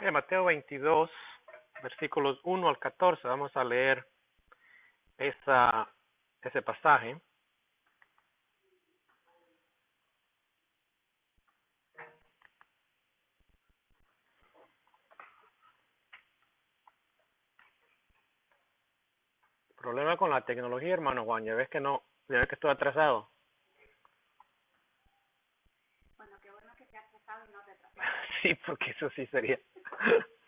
En Mateo 22, versículos 1 al 14, vamos a leer esa, ese pasaje. Problema con la tecnología, hermano Juan, ya ves que no, ya ves que estoy atrasado. Bueno, qué bueno que te has trazado y no te trazado. Sí, porque eso sí sería.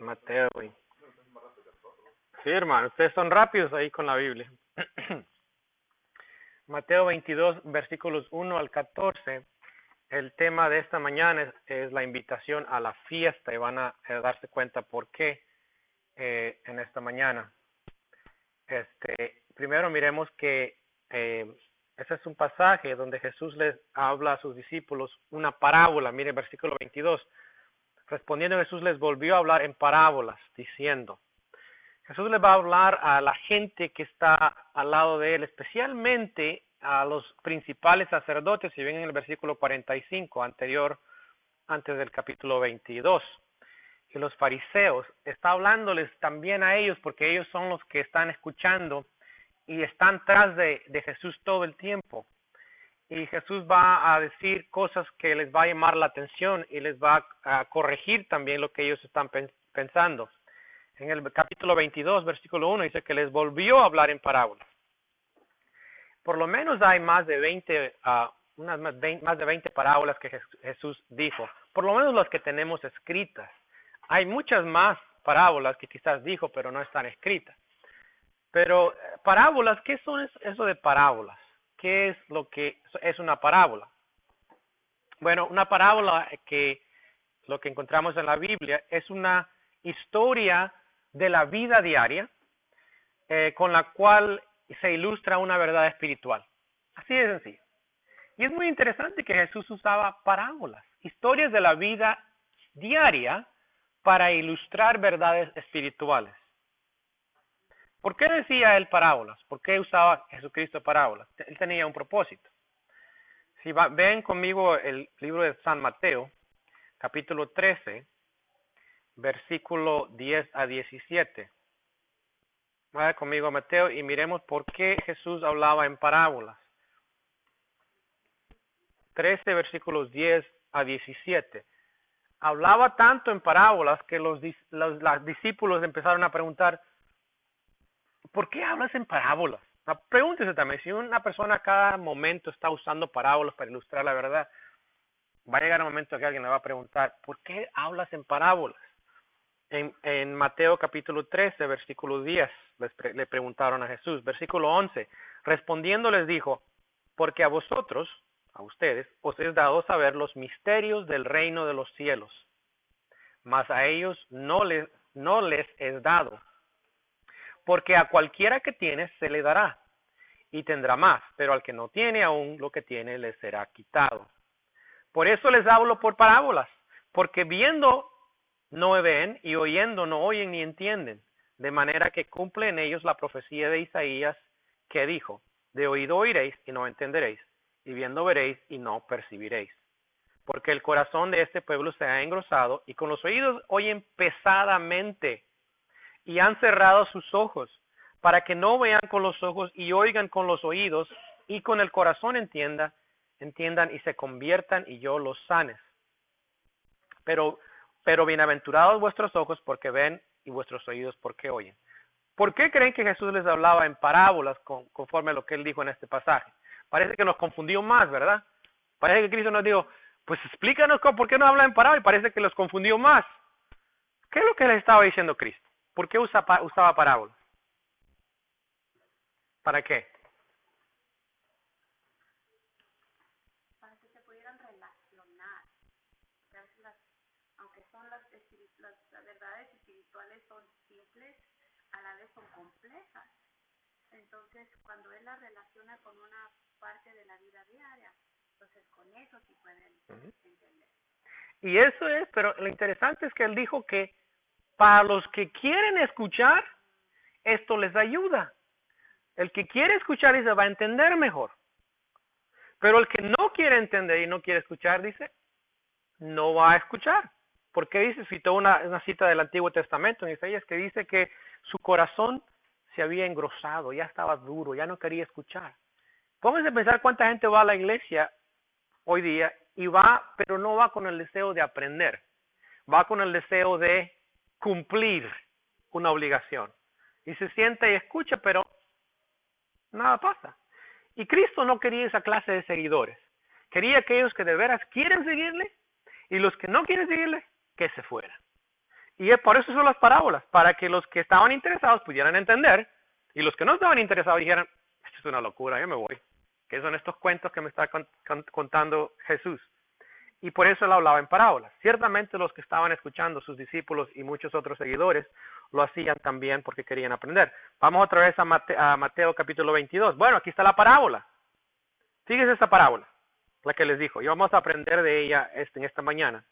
Mateo. güey. Sí, hermano, ustedes son rápidos ahí con la Biblia. Mateo 22, versículos 1 al 14. El tema de esta mañana es, la invitación a la fiesta y van a, darse cuenta por qué eh, en esta mañana. Este, primero miremos que eh, ese es un pasaje donde Jesús les habla a sus discípulos una parábola. Mire, versículo 22. Respondiendo Jesús les volvió a hablar en parábolas, diciendo, Jesús les va a hablar a la gente que está al lado de él, especialmente a los principales sacerdotes, si ven en el versículo 45 anterior, antes del capítulo 22. Y los fariseos, está hablándoles también a ellos porque ellos son los que están escuchando y están tras de, Jesús todo el tiempo. Y Jesús va a decir cosas que les va a llamar la atención y les va a corregir también lo que ellos están pen- pensando. En el capítulo 22, versículo 1, dice que les volvió a hablar en parábolas. Por lo menos hay más de 20, ah, más, 20 más de 20 parábolas que Jes- Jesús dijo, por lo menos las que tenemos escritas. Hay muchas más parábolas que quizás dijo, pero no están escritas. Pero eh, parábolas, ¿qué son es- eso de parábolas? ¿Qué es lo que es una parábola? Bueno, una parábola que lo que encontramos en la Biblia es una historia de la vida diaria eh, con la cual se ilustra una verdad espiritual. Así de sencillo. Y es muy interesante que Jesús usaba parábolas, historias de la vida diaria para ilustrar verdades espirituales. ¿Por qué decía él parábolas? ¿Por qué usaba Jesucristo parábolas? Él tenía un propósito. Si ven conmigo el libro de San Mateo, capítulo 13, versículo 10 a 17. Vaya conmigo a Mateo y miremos por qué Jesús hablaba en parábolas. 13 versículos 10 a 17. Hablaba tanto en parábolas que los- los discípulos empezaron a preguntar, ¿por qué hablas en parábolas? Pregúntese también, si una persona a cada momento está usando parábolas para ilustrar la verdad, va a llegar un momento que alguien le va a preguntar, ¿por qué hablas en parábolas? En, Mateo capítulo 13, versículo 10, les le preguntaron a Jesús. Versículo 11, respondiendo les dijo, porque a vosotros, a ustedes, os es dado saber los misterios del reino de los cielos, mas a ellos no les, no les es dado. Porque a cualquiera que tiene se le dará y tendrá más, pero al que no tiene aún lo que tiene le será quitado. Por eso les hablo por parábolas, porque viendo no ven y oyendo no oyen ni entienden, de manera que cumple en ellos la profecía de Isaías que dijo, de oído oiréis y no entenderéis, y viendo veréis y no percibiréis. Porque el corazón de este pueblo se ha engrosado y con los oídos oyen pesadamente y han cerrado sus ojos para que no vean con los ojos y oigan con los oídos y con el corazón entienda, entiendan y se conviertan y yo los sanes. Pero, pero bienaventurados vuestros ojos porque ven y vuestros oídos porque oyen. ¿Por qué creen que Jesús les hablaba en parábolas con- conforme a lo que él dijo en este pasaje? Parece que nos confundió más, ¿verdad? Parece que Cristo nos dijo, pues explícanos por qué no habla en parábolas y parece que los confundió más. ¿Qué es lo que les estaba diciendo Cristo? ¿Por qué usa, usaba parábolas? ¿Para qué? para que se pudieran relacionar. Porque a veces las, aunque son las, las, verdades espirituales son simples, a la vez son complejas. Entonces, cuando él las relaciona con una parte de la vida diaria, entonces con eso sí pueden entender. Y eso es, pero lo interesante es que él dijo que para los que quieren escuchar, esto les ayuda. El que quiere escuchar dice, va a entender mejor. Pero el que no quiere entender y no quiere escuchar dice, no va a escuchar. Porque dice, citó una, una cita del Antiguo Testamento en Isaías que dice que su corazón se había engrosado, ya estaba duro, ya no quería escuchar. Pónganse a pensar cuánta gente va a la iglesia hoy día y va, pero no va con el deseo de aprender, va con el deseo de cumplir una obligación. Y se sienta y escucha, pero nada pasa. Y Cristo no quería esa clase de seguidores. Quería aquellos que de veras quieren seguirle y los que no quieren seguirle, que se fueran. Y es por eso son las parábolas, para que los que estaban interesados pudieran entender y los que no estaban interesados dijeran, esto es una locura, yo me voy. Que son estos cuentos que me está contando Jesús. Y por eso él hablaba en parábolas. Ciertamente los que estaban escuchando, sus discípulos y muchos otros seguidores, lo hacían también porque querían aprender. Vamos otra vez a Mateo, capítulo 22. Bueno, aquí está la parábola. Fíjese esta parábola, la que les dijo. Y vamos a aprender de ella este, en esta mañana.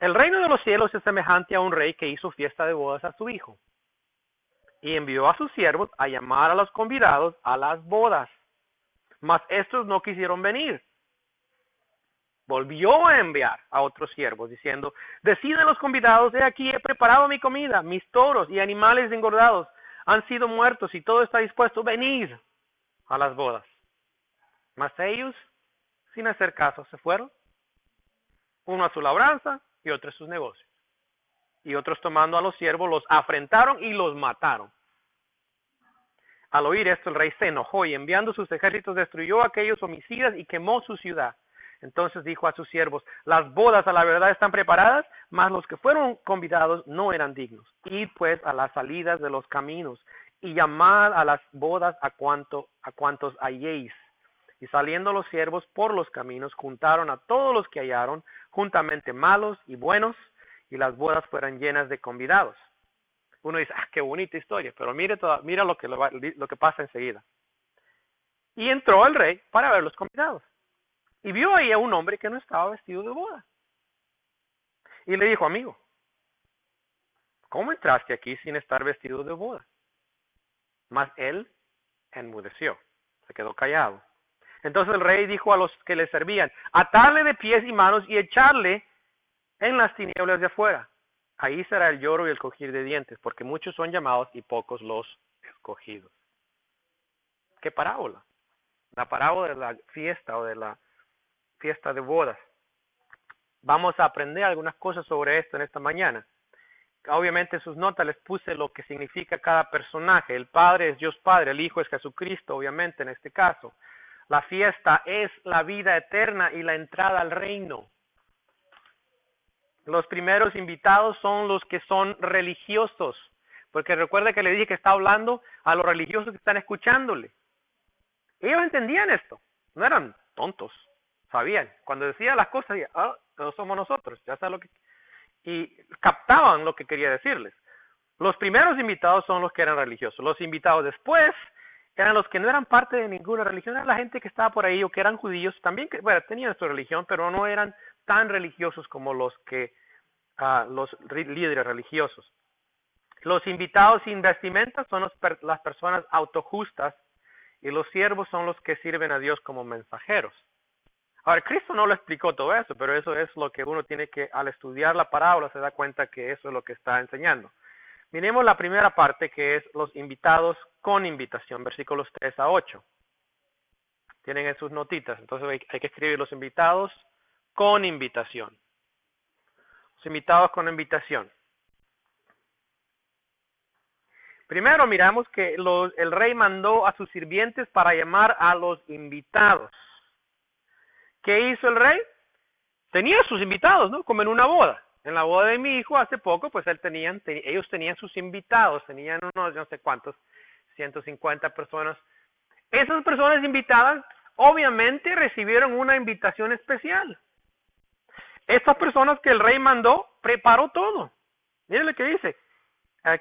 El reino de los cielos es semejante a un rey que hizo fiesta de bodas a su hijo y envió a sus siervos a llamar a los convidados a las bodas. Mas estos no quisieron venir. Volvió a enviar a otros siervos diciendo, deciden los convidados, he aquí he preparado mi comida, mis toros y animales engordados han sido muertos y todo está dispuesto, venid a las bodas. Mas ellos, sin hacer caso, se fueron, uno a su labranza y otro a sus negocios. Y otros tomando a los siervos los afrentaron y los mataron. Al oír esto el rey se enojó y enviando sus ejércitos destruyó aquellos homicidas y quemó su ciudad. Entonces dijo a sus siervos, las bodas a la verdad están preparadas, mas los que fueron convidados no eran dignos. Id pues a las salidas de los caminos y llamad a las bodas a, cuanto, a cuantos halléis. Y saliendo los siervos por los caminos, juntaron a todos los que hallaron, juntamente malos y buenos, y las bodas fueron llenas de convidados. Uno dice, ah, qué bonita historia, pero mire mira lo que, lo, que pasa enseguida. Y entró el rey para ver los convidados. Y vio ahí a un hombre que no estaba vestido de boda. Y le dijo, amigo, ¿cómo entraste aquí sin estar vestido de boda? Mas él enmudeció, se quedó callado. Entonces el rey dijo a los que le servían, atarle de pies y manos y echarle en las tinieblas de afuera. Ahí será el lloro y el cogir de dientes, porque muchos son llamados y pocos los escogidos. ¿Qué parábola? La parábola de la fiesta o de la fiesta de bodas. Vamos a aprender algunas cosas sobre esto en esta mañana. Obviamente en sus notas les puse lo que significa cada personaje. El Padre es Dios Padre, el Hijo es Jesucristo, obviamente en este caso. La fiesta es la vida eterna y la entrada al reino. Los primeros invitados son los que son religiosos, porque recuerda que le dije que está hablando a los religiosos que están escuchándole. Ellos entendían esto, no eran tontos, sabían. Cuando decía las cosas, ah, no somos nosotros, ya sabes lo que... Y captaban lo que quería decirles. Los primeros invitados son los que eran religiosos. Los invitados después eran los que no eran parte de ninguna religión, eran la gente que estaba por ahí o que eran judíos, también que, bueno, tenían su religión, pero no eran tan religiosos como los que uh, los líderes religiosos. Los invitados sin vestimenta son las personas autojustas y los siervos son los que sirven a Dios como mensajeros. Ahora, Cristo no lo explicó todo eso, pero eso es lo que uno tiene que, al estudiar la parábola, se da cuenta que eso es lo que está enseñando. Miremos la primera parte que es los invitados con invitación, versículos 3 a 8. Tienen en sus notitas, entonces hay que escribir los invitados con invitación. Los invitados con invitación. Primero miramos que los, el rey mandó a sus sirvientes para llamar a los invitados. ¿Qué hizo el rey? Tenía sus invitados, ¿no? Como en una boda. En la boda de mi hijo hace poco, pues él tenían, ellos tenían sus invitados, tenían unos no sé cuántos, 150 personas. Esas personas invitadas obviamente recibieron una invitación especial. Estas personas que el rey mandó, preparó todo. Miren lo que dice,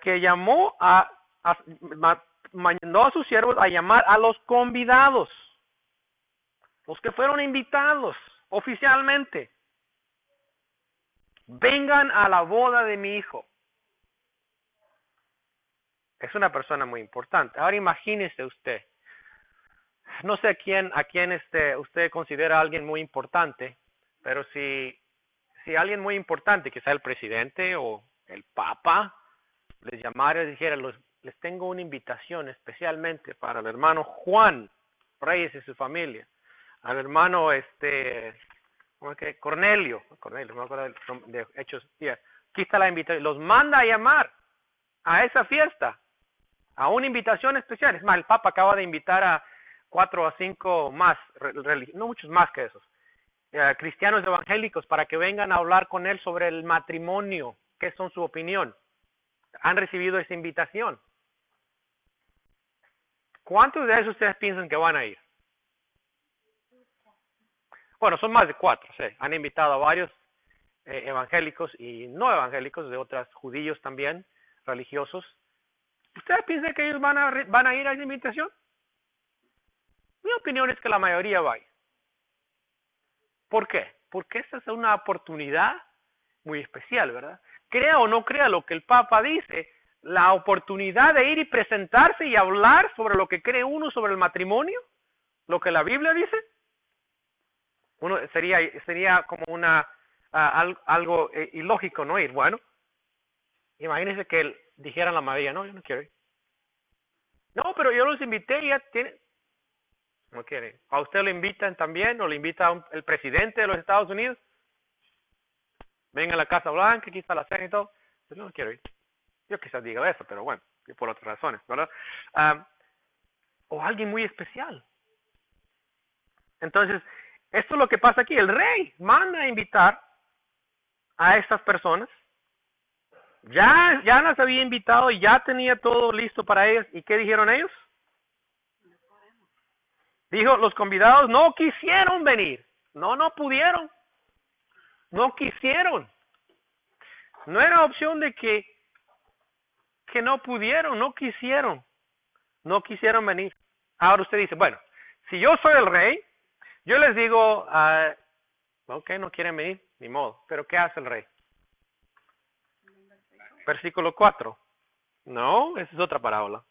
que llamó a, mandó a sus siervos a llamar a los convidados, los que fueron invitados oficialmente. Vengan a la boda de mi hijo. Es una persona muy importante. Ahora imagínese usted, no sé a quién, a quién este, usted considera a alguien muy importante, Pero si, si alguien muy importante, quizá el presidente o el papa, les llamara y dijera, los, les tengo una invitación especialmente para el hermano Juan Reyes y su familia, al hermano este ¿cómo es que? Cornelio, Cornelio, no me acuerdo de, Hechos, aquí está la invitación, los manda a llamar a esa fiesta, a una invitación especial. Es más, el Papa acaba de invitar a cuatro o cinco más, no muchos más que esos, eh, cristianos evangélicos para que vengan a hablar con él sobre el matrimonio, qué son su opinión. Han recibido esa invitación. ¿Cuántos de esos ustedes piensan que van a ir? Bueno, son más de cuatro. ¿sí? Han invitado a varios eh, evangélicos y no evangélicos, de otras judíos también, religiosos. ¿Ustedes piensan que ellos van a, van a ir a esa invitación? Mi opinión es que la mayoría va a ir. ¿Por qué? Porque esta es una oportunidad muy especial, ¿verdad? Crea o no crea lo que el Papa dice, la oportunidad de ir y presentarse y hablar sobre lo que cree uno sobre el matrimonio, lo que la Biblia dice, uno sería sería como una algo eh, ilógico no ir. Bueno, imagínense que él dijera la mayoría, no, yo no quiero ir. No, pero yo los invité y ya tiene, no quiere. ¿A usted lo invitan también o le invita el presidente de los Estados Unidos? Venga a la Casa Blanca, aquí está la cena y todo. Yo no quiero ir. Yo quizás diga eso, pero bueno, por otras razones, ¿verdad? o alguien muy especial. Entonces, esto es lo que pasa aquí. El rey manda a invitar a estas personas. Ya, ya las había invitado y ya tenía todo listo para ellas. ¿Y qué dijeron ellos? Dijo, los convidados no quisieron venir. No, no pudieron. No quisieron. No era opción de que que no pudieron, no quisieron, no quisieron venir. Ahora usted dice, bueno, si yo soy el rey, yo les digo, uh, ok, no quieren venir, ni modo, pero ¿qué hace el rey? Versículo 4. No, esa es otra parábola.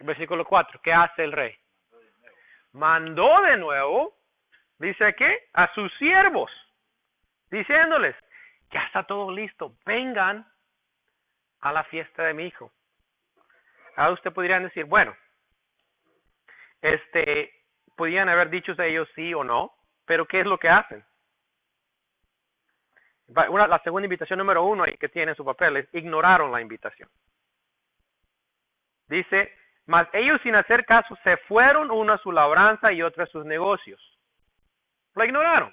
Versículo 4. ¿Qué hace el rey? Mandó de nuevo, dice que, a sus siervos, diciéndoles, ya está todo listo, vengan a la fiesta de mi hijo. Ahora usted podría decir, bueno, este, podrían haber dicho a ellos sí o no, pero ¿qué es lo que hacen? Una, la segunda invitación número uno que tiene en su papel es ignoraron la invitación. Dice, mas ellos sin hacer caso se fueron uno a su labranza y otro a sus negocios. La ignoraron.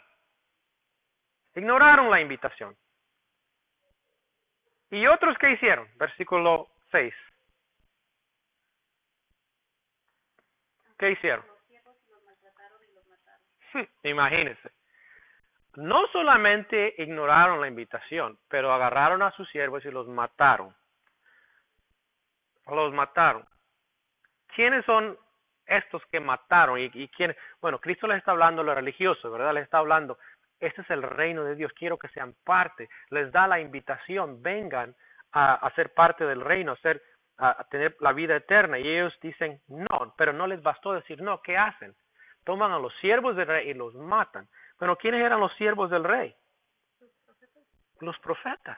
Ignoraron la invitación. ¿Y otros qué hicieron? Versículo 6. ¿Qué hicieron? Imagínense. No solamente ignoraron la invitación, pero agarraron a sus siervos y los mataron. Los mataron. ¿Quiénes son estos que mataron? ¿Y? Bueno, Cristo les está hablando a los religiosos, ¿verdad? Les está hablando este es el reino de Dios, quiero que sean parte. Les da la invitación, vengan a, ser parte del reino, a, ser, a, tener la vida eterna. Y ellos dicen no, pero no les bastó decir no, ¿qué hacen? Toman a los siervos del rey y los matan. Pero ¿quiénes eran los siervos del rey? Los profetas.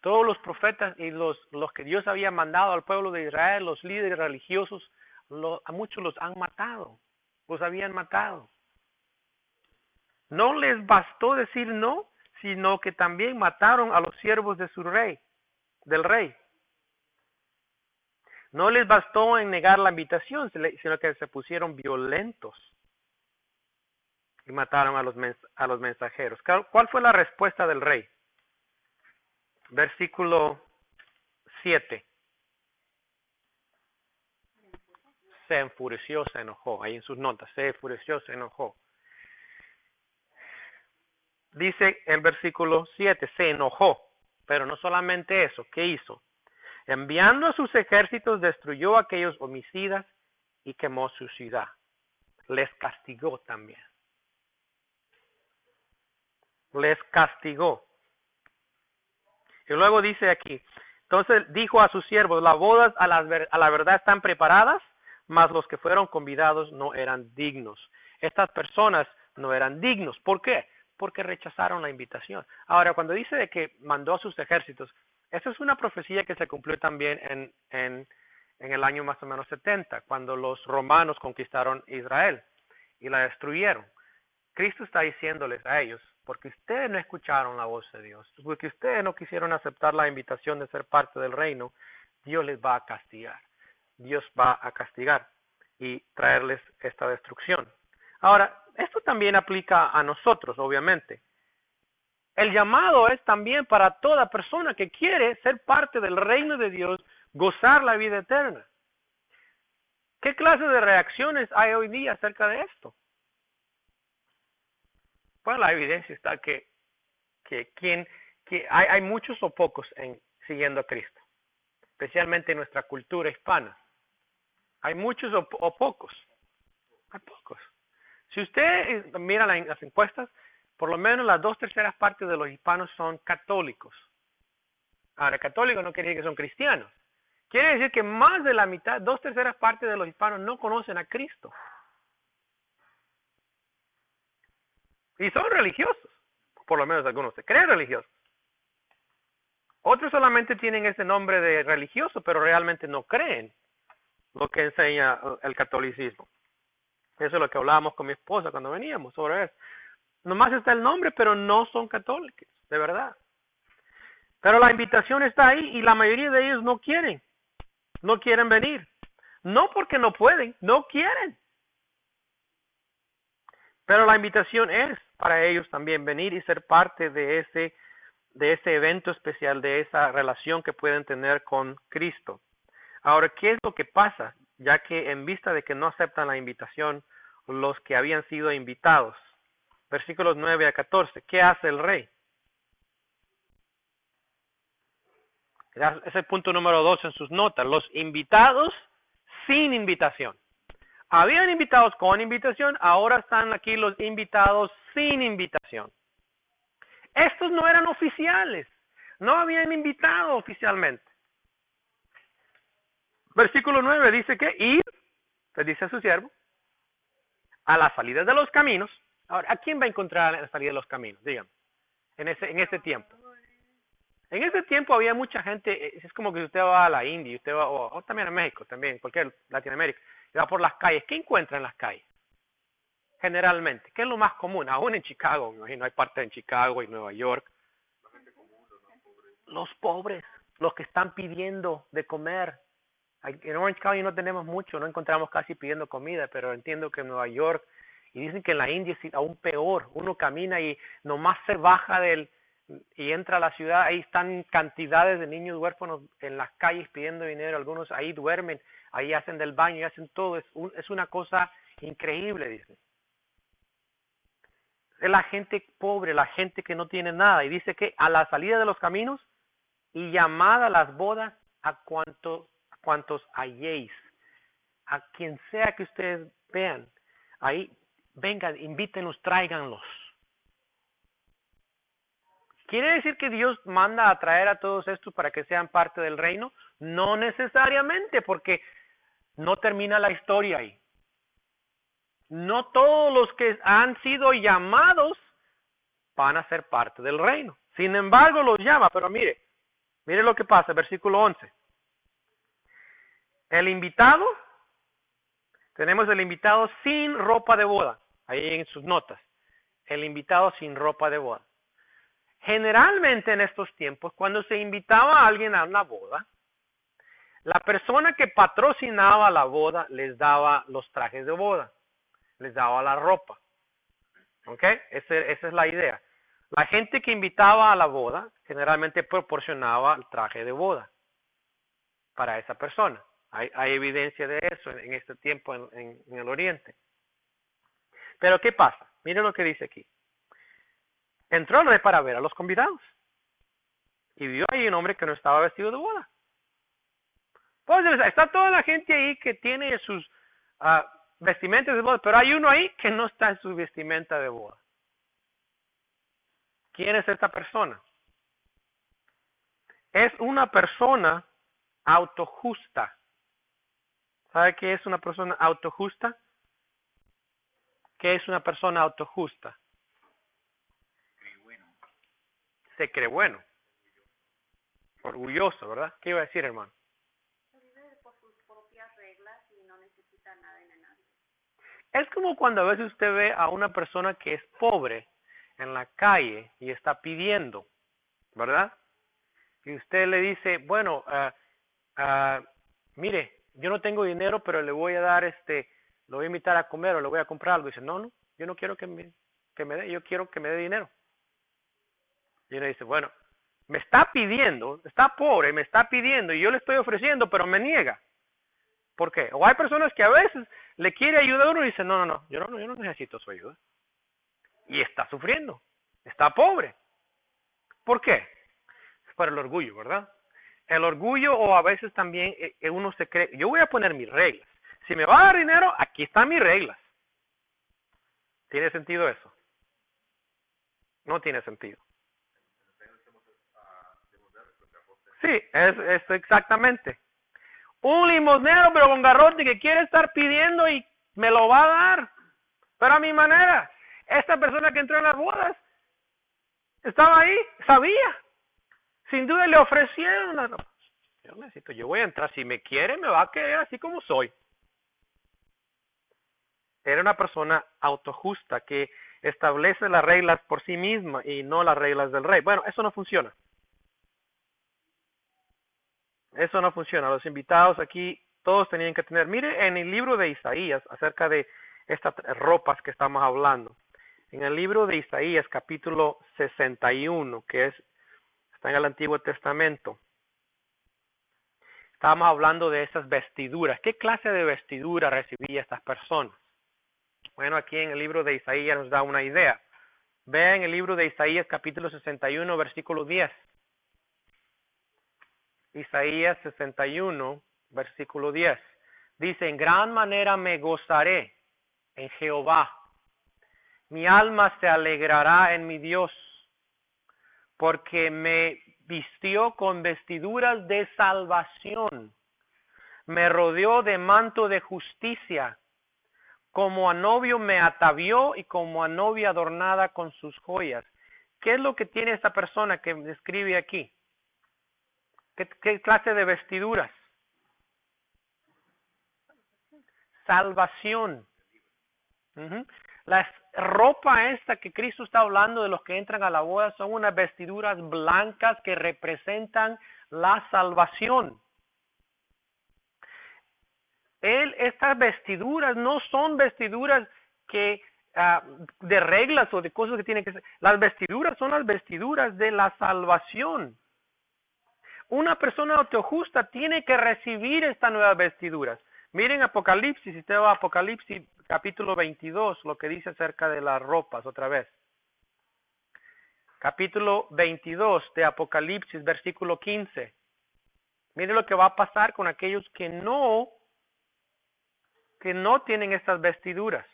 Todos los profetas y los, los que Dios había mandado al pueblo de Israel, los líderes religiosos, a muchos los han matado, los habían matado. No les bastó decir no, sino que también mataron a los siervos de su rey, del rey. No les bastó en negar la invitación, sino que se pusieron violentos y mataron a los, a los mensajeros. ¿Cuál fue la respuesta del rey? Versículo 7. Se enfureció, se enojó. Ahí en sus notas, se enfureció, se enojó dice el versículo 7, se enojó, pero no solamente eso, ¿qué hizo? Enviando a sus ejércitos destruyó a aquellos homicidas y quemó su ciudad. Les castigó también. Les castigó. Y luego dice aquí, entonces dijo a sus siervos, las bodas a la, a la verdad están preparadas, mas los que fueron convidados no eran dignos. Estas personas no eran dignos. ¿Por qué? Porque rechazaron la invitación. Ahora, cuando dice de que mandó a sus ejércitos, esa es una profecía que se cumplió también en, el año más o menos 70, cuando los romanos conquistaron Israel y la destruyeron. Cristo está diciéndoles a ellos, porque ustedes no escucharon la voz de Dios, porque ustedes no quisieron aceptar la invitación de ser parte del reino, Dios les va a castigar. Dios va a castigar y traerles esta destrucción. Ahora, esto también aplica a nosotros, obviamente. El llamado es también para toda persona que quiere ser parte del reino de Dios, gozar la vida eterna. ¿Qué clase de reacciones hay hoy día acerca de esto? Pues la evidencia está que, que, quien, que hay, hay muchos o pocos en, siguiendo a Cristo, especialmente en nuestra cultura hispana. Hay muchos o, pocos. Hay pocos. Si usted mira las encuestas, por lo menos las dos terceras partes de los hispanos son católicos. Ahora, católicos no quiere decir que son cristianos. Quiere decir que más de la mitad, dos terceras partes de los hispanos no conocen a Cristo. Y son religiosos. Por lo menos algunos se creen religiosos. Otros solamente tienen ese nombre de religioso, pero realmente no creen lo que enseña el catolicismo. Eso es lo que hablábamos con mi esposa cuando veníamos sobre eso. Nomás está el nombre, pero no son católicos, de verdad. Pero la invitación está ahí y la mayoría de ellos no quieren. No quieren venir. No porque no pueden, no quieren. Pero la invitación es para ellos también venir y ser parte de ese de ese evento especial, de esa relación que pueden tener con Cristo. Ahora, ¿qué es lo que pasa? Ya que en vista de que no aceptan la invitación los que habían sido invitados. Versículos 9 a 14. ¿Qué hace el rey? Es el punto número 2 en sus notas. Los invitados sin invitación. Habían invitados con invitación, ahora están aquí los invitados sin invitación. Estos no eran oficiales, no habían invitado oficialmente. Versículo 9 dice que ir, le dice a su siervo, a la salida de los caminos. Ahora, ¿a quién va a encontrar la salida de los caminos? Díganme, en ese, en ese tiempo. En ese tiempo había mucha gente, eh, es como que usted va a la India, usted va, o, también a México, también, cualquier Latinoamérica, y va por las calles. ¿Qué encuentra en las calles? Generalmente, ¿qué es lo más común? Aún en Chicago, me imagino, hay parte en Chicago y Nueva York. Los pobres, los que están pidiendo de comer, en Orange County no tenemos mucho, no encontramos casi pidiendo comida, pero entiendo que en Nueva York y dicen que en la India es aún peor. Uno camina y nomás se baja del y entra a la ciudad, ahí están cantidades de niños huérfanos en las calles pidiendo dinero, algunos ahí duermen, ahí hacen del baño y hacen todo, es, es una cosa increíble, dicen. Es la gente pobre, la gente que no tiene nada, y dice que a la salida de los caminos y llamada a las bodas a cuanto cuantos halléis, a quien sea que ustedes vean, ahí vengan, invítenlos, tráiganlos. ¿Quiere decir que Dios manda a traer a todos estos para que sean parte del reino? No necesariamente, porque no termina la historia ahí. No todos los que han sido llamados van a ser parte del reino. Sin embargo, los llama, pero mire, mire lo que pasa, versículo 11. El invitado, tenemos el invitado sin ropa de boda, ahí en sus notas. El invitado sin ropa de boda. Generalmente en estos tiempos, cuando se invitaba a alguien a una boda, la persona que patrocinaba la boda les daba los trajes de boda, les daba la ropa. ¿Ok? esa es la idea. La gente que invitaba a la boda generalmente proporcionaba el traje de boda para esa persona. Hay, evidencia de eso en, este tiempo en, el Oriente. Pero ¿qué pasa? Mire lo que dice aquí. Entró el rey para ver a los convidados. Y vio ahí un hombre que no estaba vestido de boda. Pues está toda la gente ahí que tiene sus uh, vestimentas de boda, pero hay uno ahí que no está en su vestimenta de boda. ¿Quién es esta persona? Es una persona autojusta. ¿Sabe qué es una persona autojusta? ¿Qué es una persona autojusta? Se cree bueno. Orgulloso, ¿verdad? ¿Qué iba a decir, hermano? Vive por sus propias reglas y no necesita nada de nadie. Es como cuando a veces usted ve a una persona que es pobre en la calle y está pidiendo, ¿verdad? Y usted le dice, bueno, ah, ah, mire, yo no tengo dinero, pero le voy a dar este, lo voy a invitar a comer o le voy a comprar algo. Y dice, no, no, yo no quiero que me, que me dé, yo quiero que me dé dinero. Y uno dice, bueno, me está pidiendo, está pobre, me está pidiendo y yo le estoy ofreciendo, pero me niega. ¿Por qué? O hay personas que a veces le quiere ayudar a uno y dice, no, no, no, yo no, yo no necesito su ayuda. Y está sufriendo, está pobre. ¿Por qué? Es por el orgullo, ¿verdad? El orgullo o a veces también eh, eh, uno se cree, yo voy a poner mis reglas. Si me va a dar dinero, aquí están mis reglas. ¿Tiene sentido eso? No tiene sentido. Sí, es, es exactamente. Un limosnero, pero con garrote que quiere estar pidiendo y me lo va a dar, pero a mi manera. Esta persona que entró en las bodas estaba ahí, sabía. Sin duda le ofrecieron. Yo necesito, yo voy a entrar. Si me quiere, me va a querer así como soy. Era una persona autojusta que establece las reglas por sí misma y no las reglas del rey. Bueno, eso no funciona. Eso no funciona. Los invitados aquí todos tenían que tener. Mire en el libro de Isaías acerca de estas ropas que estamos hablando. En el libro de Isaías capítulo 61, que es está en el Antiguo Testamento. Estábamos hablando de esas vestiduras. ¿Qué clase de vestidura recibía estas personas? Bueno, aquí en el libro de Isaías nos da una idea. Vean el libro de Isaías capítulo 61, versículo 10. Isaías 61, versículo 10. Dice, en gran manera me gozaré en Jehová. Mi alma se alegrará en mi Dios, porque me vistió con vestiduras de salvación. Me rodeó de manto de justicia. Como a novio me atavió y como a novia adornada con sus joyas. ¿Qué es lo que tiene esta persona que describe aquí? ¿Qué, clase de vestiduras? Salvación. Ujú. La ropa esta que Cristo está hablando de los que entran a la boda son unas vestiduras blancas que representan la salvación. Él, estas vestiduras no son vestiduras que ah, de reglas o de cosas que tienen que ser. Las vestiduras son las vestiduras de la salvación. Una persona autojusta tiene que recibir estas nuevas vestiduras. Miren Apocalipsis, si usted va a Apocalipsis capítulo 22, lo que dice acerca de las ropas otra vez. Capítulo 22 de Apocalipsis, versículo 15. Miren lo que va a pasar con aquellos que no que no tienen estas vestiduras.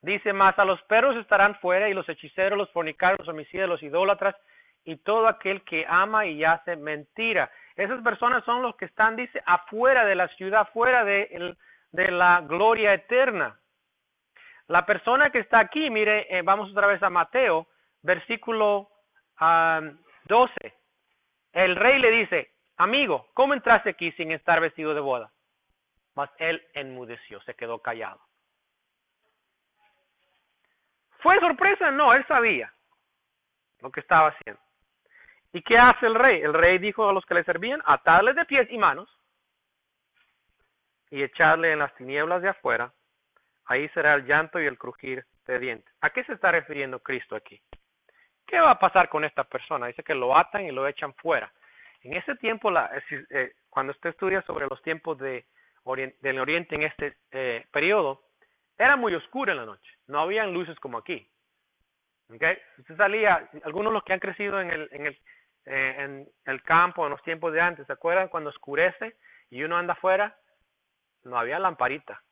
Dice más, a los perros estarán fuera y los hechiceros, los fornicarios, los homicidas, los idólatras y todo aquel que ama y hace mentira. Esas personas son los que están, dice, afuera de la ciudad, fuera de, la gloria eterna. La persona que está aquí, mire, eh, vamos otra vez a Mateo, versículo ah, 12. El rey le dice, amigo, ¿cómo entraste aquí sin estar vestido de boda? Mas él enmudeció, se quedó callado. ¿Fue sorpresa? No, él sabía lo que estaba haciendo. ¿Y qué hace el rey? El rey dijo a los que le servían, atarles de pies y manos y echarle en las tinieblas de afuera. Ahí será el llanto y el crujir de dientes. ¿A qué se está refiriendo Cristo aquí? ¿Qué va a pasar con esta persona? Dice que lo atan y lo echan fuera. En ese tiempo, la, eh, eh, cuando usted estudia sobre los tiempos de del Oriente en este eh, periodo, era muy oscuro en la noche. No habían luces como aquí. ¿ok? Usted salía, algunos de los que han crecido en el, en el, eh, en el campo, en los tiempos de antes, ¿se acuerdan cuando oscurece y uno anda afuera? No había lamparita,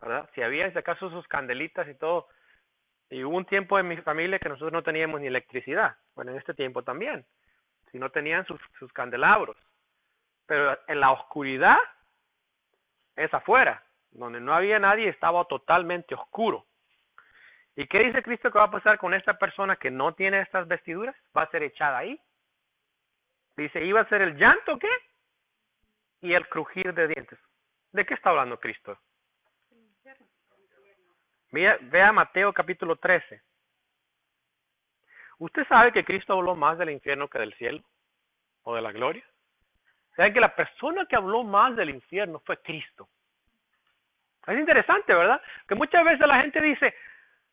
¿verdad? Si había, si acaso, sus candelitas y todo. Y hubo un tiempo en mi familia que nosotros no teníamos ni electricidad. Bueno, en este tiempo también. Si no tenían sus, sus candelabros. Pero en la oscuridad es afuera, donde no había nadie, estaba totalmente oscuro. ¿Y qué dice Cristo que va a pasar con esta persona que no tiene estas vestiduras? Va a ser echada ahí. Dice, iba a ser el llanto, ¿qué? Y el crujir de dientes. ¿De qué está hablando Cristo? Vea, vea Mateo capítulo 13. ¿Usted sabe que Cristo habló más del infierno que del cielo? ¿O de la gloria? ¿Sabe que la persona que habló más del infierno fue Cristo? Es interesante, ¿verdad? Que muchas veces la gente dice,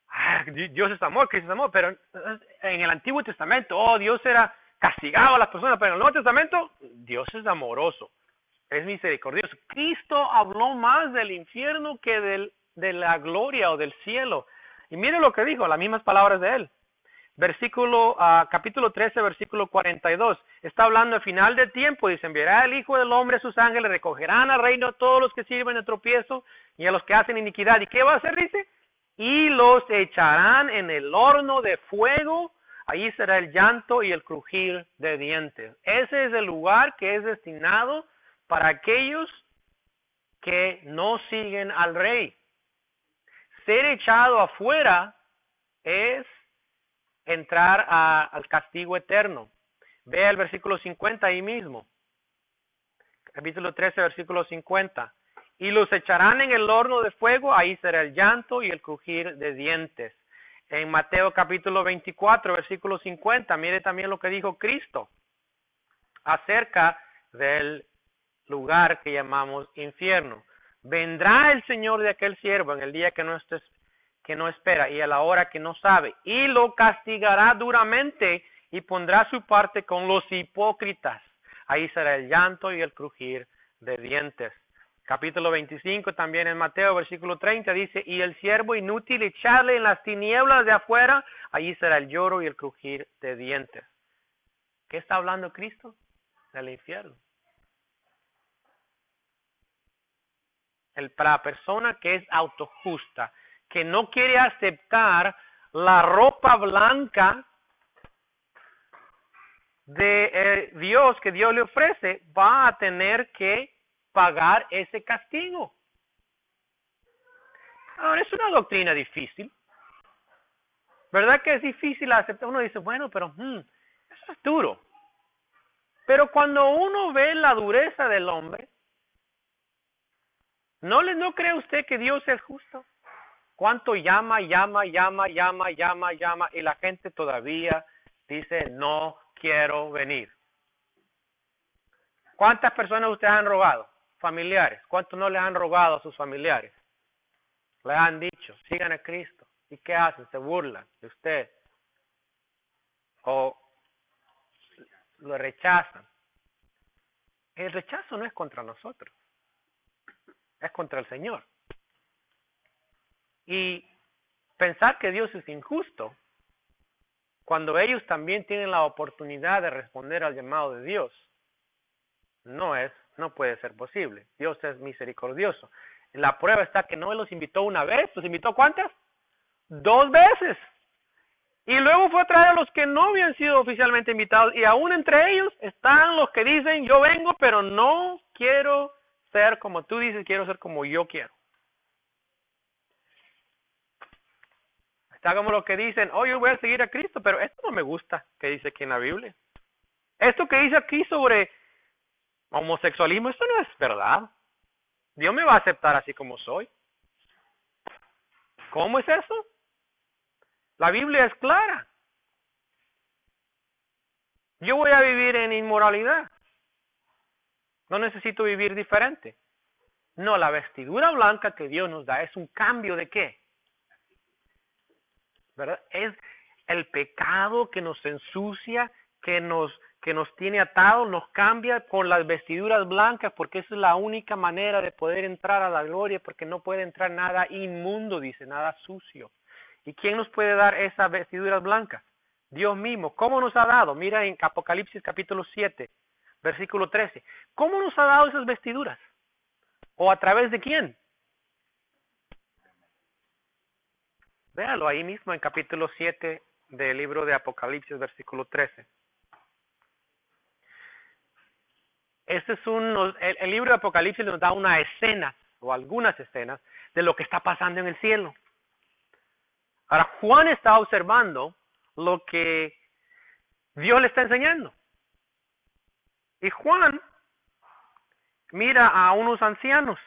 ah, Dios es amor, Cristo es amor, pero en el Antiguo Testamento, oh, Dios era castigado a las personas, pero en el Nuevo Testamento, Dios es amoroso, es misericordioso. Cristo habló más del infierno que del, de la gloria o del cielo. Y mire lo que dijo, las mismas palabras de él versículo, uh, capítulo 13, versículo 42. Está hablando al final del tiempo, dice, enviará el Hijo del Hombre a sus ángeles, recogerán al reino a todos los que sirven de tropiezo y a los que hacen iniquidad. ¿Y qué va a hacer? Dice, y los echarán en el horno de fuego, ahí será el llanto y el crujir de dientes. Ese es el lugar que es destinado para aquellos que no siguen al rey. Ser echado afuera es entrar al castigo eterno. Vea el versículo 50 ahí mismo. Capítulo 13, versículo 50. Y los echarán en el horno de fuego, ahí será el llanto y el crujir de dientes. En Mateo capítulo 24, versículo 50, mire también lo que dijo Cristo acerca del lugar que llamamos infierno. Vendrá el Señor de aquel siervo en el día que no estés que no espera y a la hora que no sabe, y lo castigará duramente y pondrá su parte con los hipócritas. Ahí será el llanto y el crujir de dientes. Capítulo 25 también en Mateo, versículo 30 dice, y el siervo inútil echarle en las tinieblas de afuera, ahí será el lloro y el crujir de dientes. ¿Qué está hablando Cristo? Del infierno. El, para persona que es autojusta, que no quiere aceptar la ropa blanca de eh, Dios que Dios le ofrece, va a tener que pagar ese castigo. Ahora, es una doctrina difícil. ¿Verdad que es difícil aceptar? Uno dice, bueno, pero hmm, eso es duro. Pero cuando uno ve la dureza del hombre, ¿no, le, ¿no cree usted que Dios es justo? ¿Cuánto llama, llama, llama, llama, llama, llama y la gente todavía dice no quiero venir? ¿Cuántas personas ustedes han rogado? Familiares. ¿Cuántos no les han rogado a sus familiares? Le han dicho, sigan a Cristo. ¿Y qué hacen? Se burlan de usted. O lo rechazan. El rechazo no es contra nosotros. Es contra el Señor. Y pensar que Dios es injusto cuando ellos también tienen la oportunidad de responder al llamado de Dios, no es, no puede ser posible. Dios es misericordioso. La prueba está que no los invitó una vez, los invitó cuántas? Dos veces. Y luego fue a traer a los que no habían sido oficialmente invitados. Y aún entre ellos están los que dicen, yo vengo, pero no quiero ser como tú dices, quiero ser como yo quiero. Está como lo que dicen, oh, yo voy a seguir a Cristo, pero esto no me gusta que dice aquí en la Biblia. Esto que dice aquí sobre homosexualismo, esto no es verdad. Dios me va a aceptar así como soy. ¿Cómo es eso? La Biblia es clara. Yo voy a vivir en inmoralidad. No necesito vivir diferente. No, la vestidura blanca que Dios nos da es un cambio de qué? Es el pecado que nos ensucia, que nos, que nos tiene atados, nos cambia con las vestiduras blancas, porque es la única manera de poder entrar a la gloria, porque no puede entrar nada inmundo, dice, nada sucio. ¿Y quién nos puede dar esas vestiduras blancas? Dios mismo. ¿Cómo nos ha dado? Mira en Apocalipsis capítulo 7, versículo 13. ¿Cómo nos ha dado esas vestiduras? ¿O a través de quién? Véalo ahí mismo en capítulo 7 del libro de Apocalipsis, versículo 13. Este es un, el, libro de Apocalipsis nos da una escena o algunas escenas de lo que está pasando en el cielo. Ahora, Juan está observando lo que Dios le está enseñando. Y Juan mira a unos ancianos.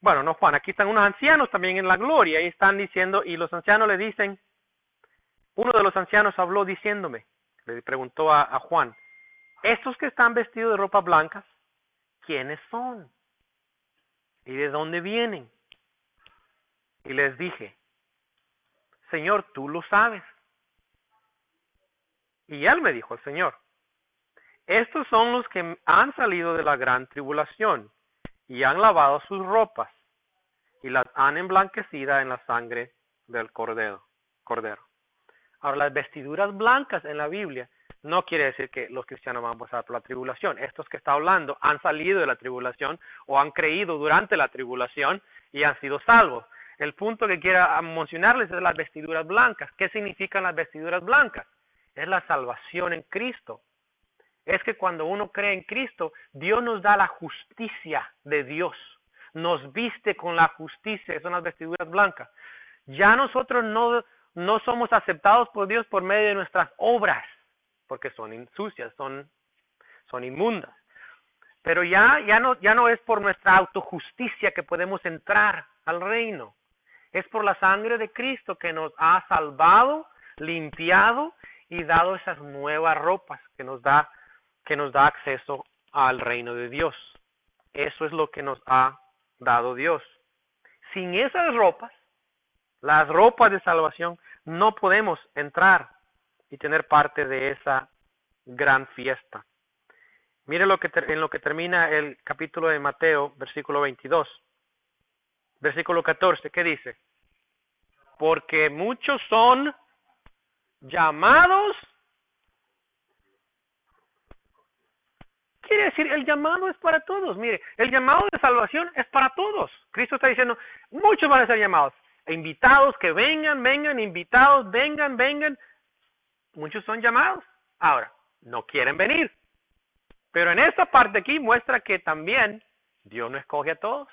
Bueno, no Juan, aquí están unos ancianos también en la gloria y están diciendo, y los ancianos le dicen, uno de los ancianos habló diciéndome, le preguntó a, a Juan, estos que están vestidos de ropa blancas, ¿quiénes son? ¿Y de dónde vienen? Y les dije, Señor, tú lo sabes. Y él me dijo, el Señor, estos son los que han salido de la gran tribulación y han lavado sus ropas y las han emblanquecido en la sangre del cordero. cordero. Ahora, las vestiduras blancas en la Biblia no quiere decir que los cristianos van a pasar por la tribulación. Estos que está hablando han salido de la tribulación o han creído durante la tribulación y han sido salvos. El punto que quiero mencionarles es las vestiduras blancas. ¿Qué significan las vestiduras blancas? Es la salvación en Cristo. Es que cuando uno cree en Cristo, Dios nos da la justicia de Dios. Nos viste con la justicia, son las vestiduras blancas. Ya nosotros no, no somos aceptados por Dios por medio de nuestras obras porque son sucias, son, son inmundas. Pero ya, ya, no, ya no es por nuestra autojusticia que podemos entrar al reino. Es por la sangre de Cristo que nos ha salvado, limpiado y dado esas nuevas ropas que nos da, que nos da acceso al reino de Dios. Eso es lo que nos ha dado Dios. Sin esas ropas, las ropas de salvación, no podemos entrar y tener parte de esa gran fiesta. Mire lo que en lo que termina el capítulo de Mateo, versículo 22. Versículo 14, ¿qué dice? Porque muchos son llamados. Quiere decir, el llamado es para todos. Mire, el llamado de salvación es para todos. Cristo está diciendo, muchos van a ser llamados. Invitados que vengan, vengan, invitados, vengan, vengan. Muchos son llamados. Ahora, no quieren venir. Pero en esta parte aquí muestra que también Dios no escoge a todos.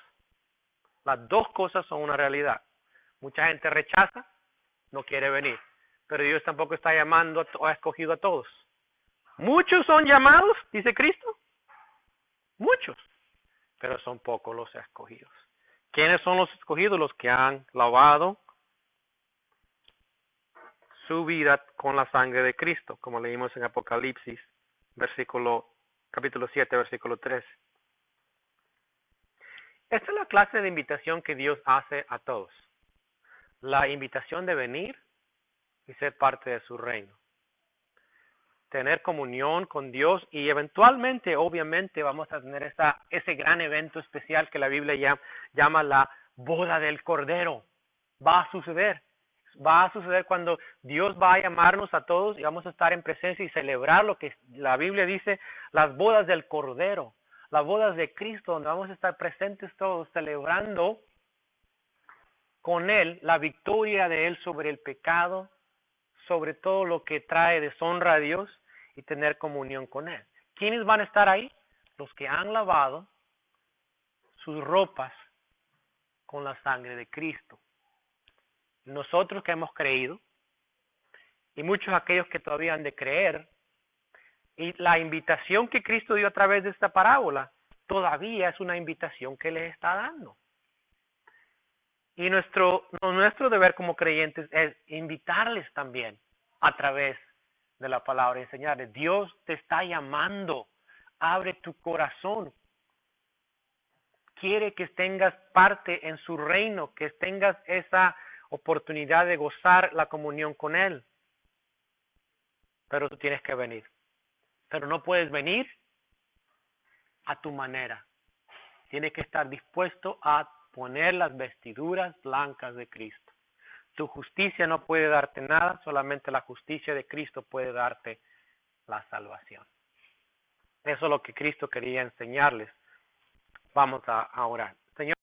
Las dos cosas son una realidad. Mucha gente rechaza, no quiere venir. Pero Dios tampoco está llamando o ha escogido a todos. Muchos son llamados, dice Cristo. Muchos. Pero son pocos los escogidos. ¿Quiénes son los escogidos? Los que han lavado su vida con la sangre de Cristo, como leímos en Apocalipsis, versículo, capítulo 7, versículo 3. Esta es la clase de invitación que Dios hace a todos. La invitación de venir y ser parte de su reino. Tener comunión con Dios y eventualmente, obviamente, vamos a tener esa, ese gran evento especial que la Biblia llama, llama la boda del Cordero. Va a suceder va a suceder cuando Dios va a llamarnos a todos y vamos a estar en presencia y celebrar lo que la Biblia dice, las bodas del Cordero, las bodas de Cristo, donde vamos a estar presentes todos celebrando con Él la victoria de Él sobre el pecado, sobre todo lo que trae deshonra a Dios y tener comunión con Él. ¿Quiénes van a estar ahí? Los que han lavado sus ropas con la sangre de Cristo nosotros que hemos creído y muchos aquellos que todavía han de creer. Y la invitación que Cristo dio a través de esta parábola todavía es una invitación que les está dando. Y nuestro, nuestro deber como creyentes es invitarles también a través de la palabra, enseñarles, Dios te está llamando, abre tu corazón, quiere que tengas parte en su reino, que tengas esa oportunidad de gozar la comunión con Él. Pero tú tienes que venir. Pero no puedes venir a tu manera. Tienes que estar dispuesto a poner las vestiduras blancas de Cristo. Tu justicia no puede darte nada, solamente la justicia de Cristo puede darte la salvación. Eso es lo que Cristo quería enseñarles. Vamos a orar.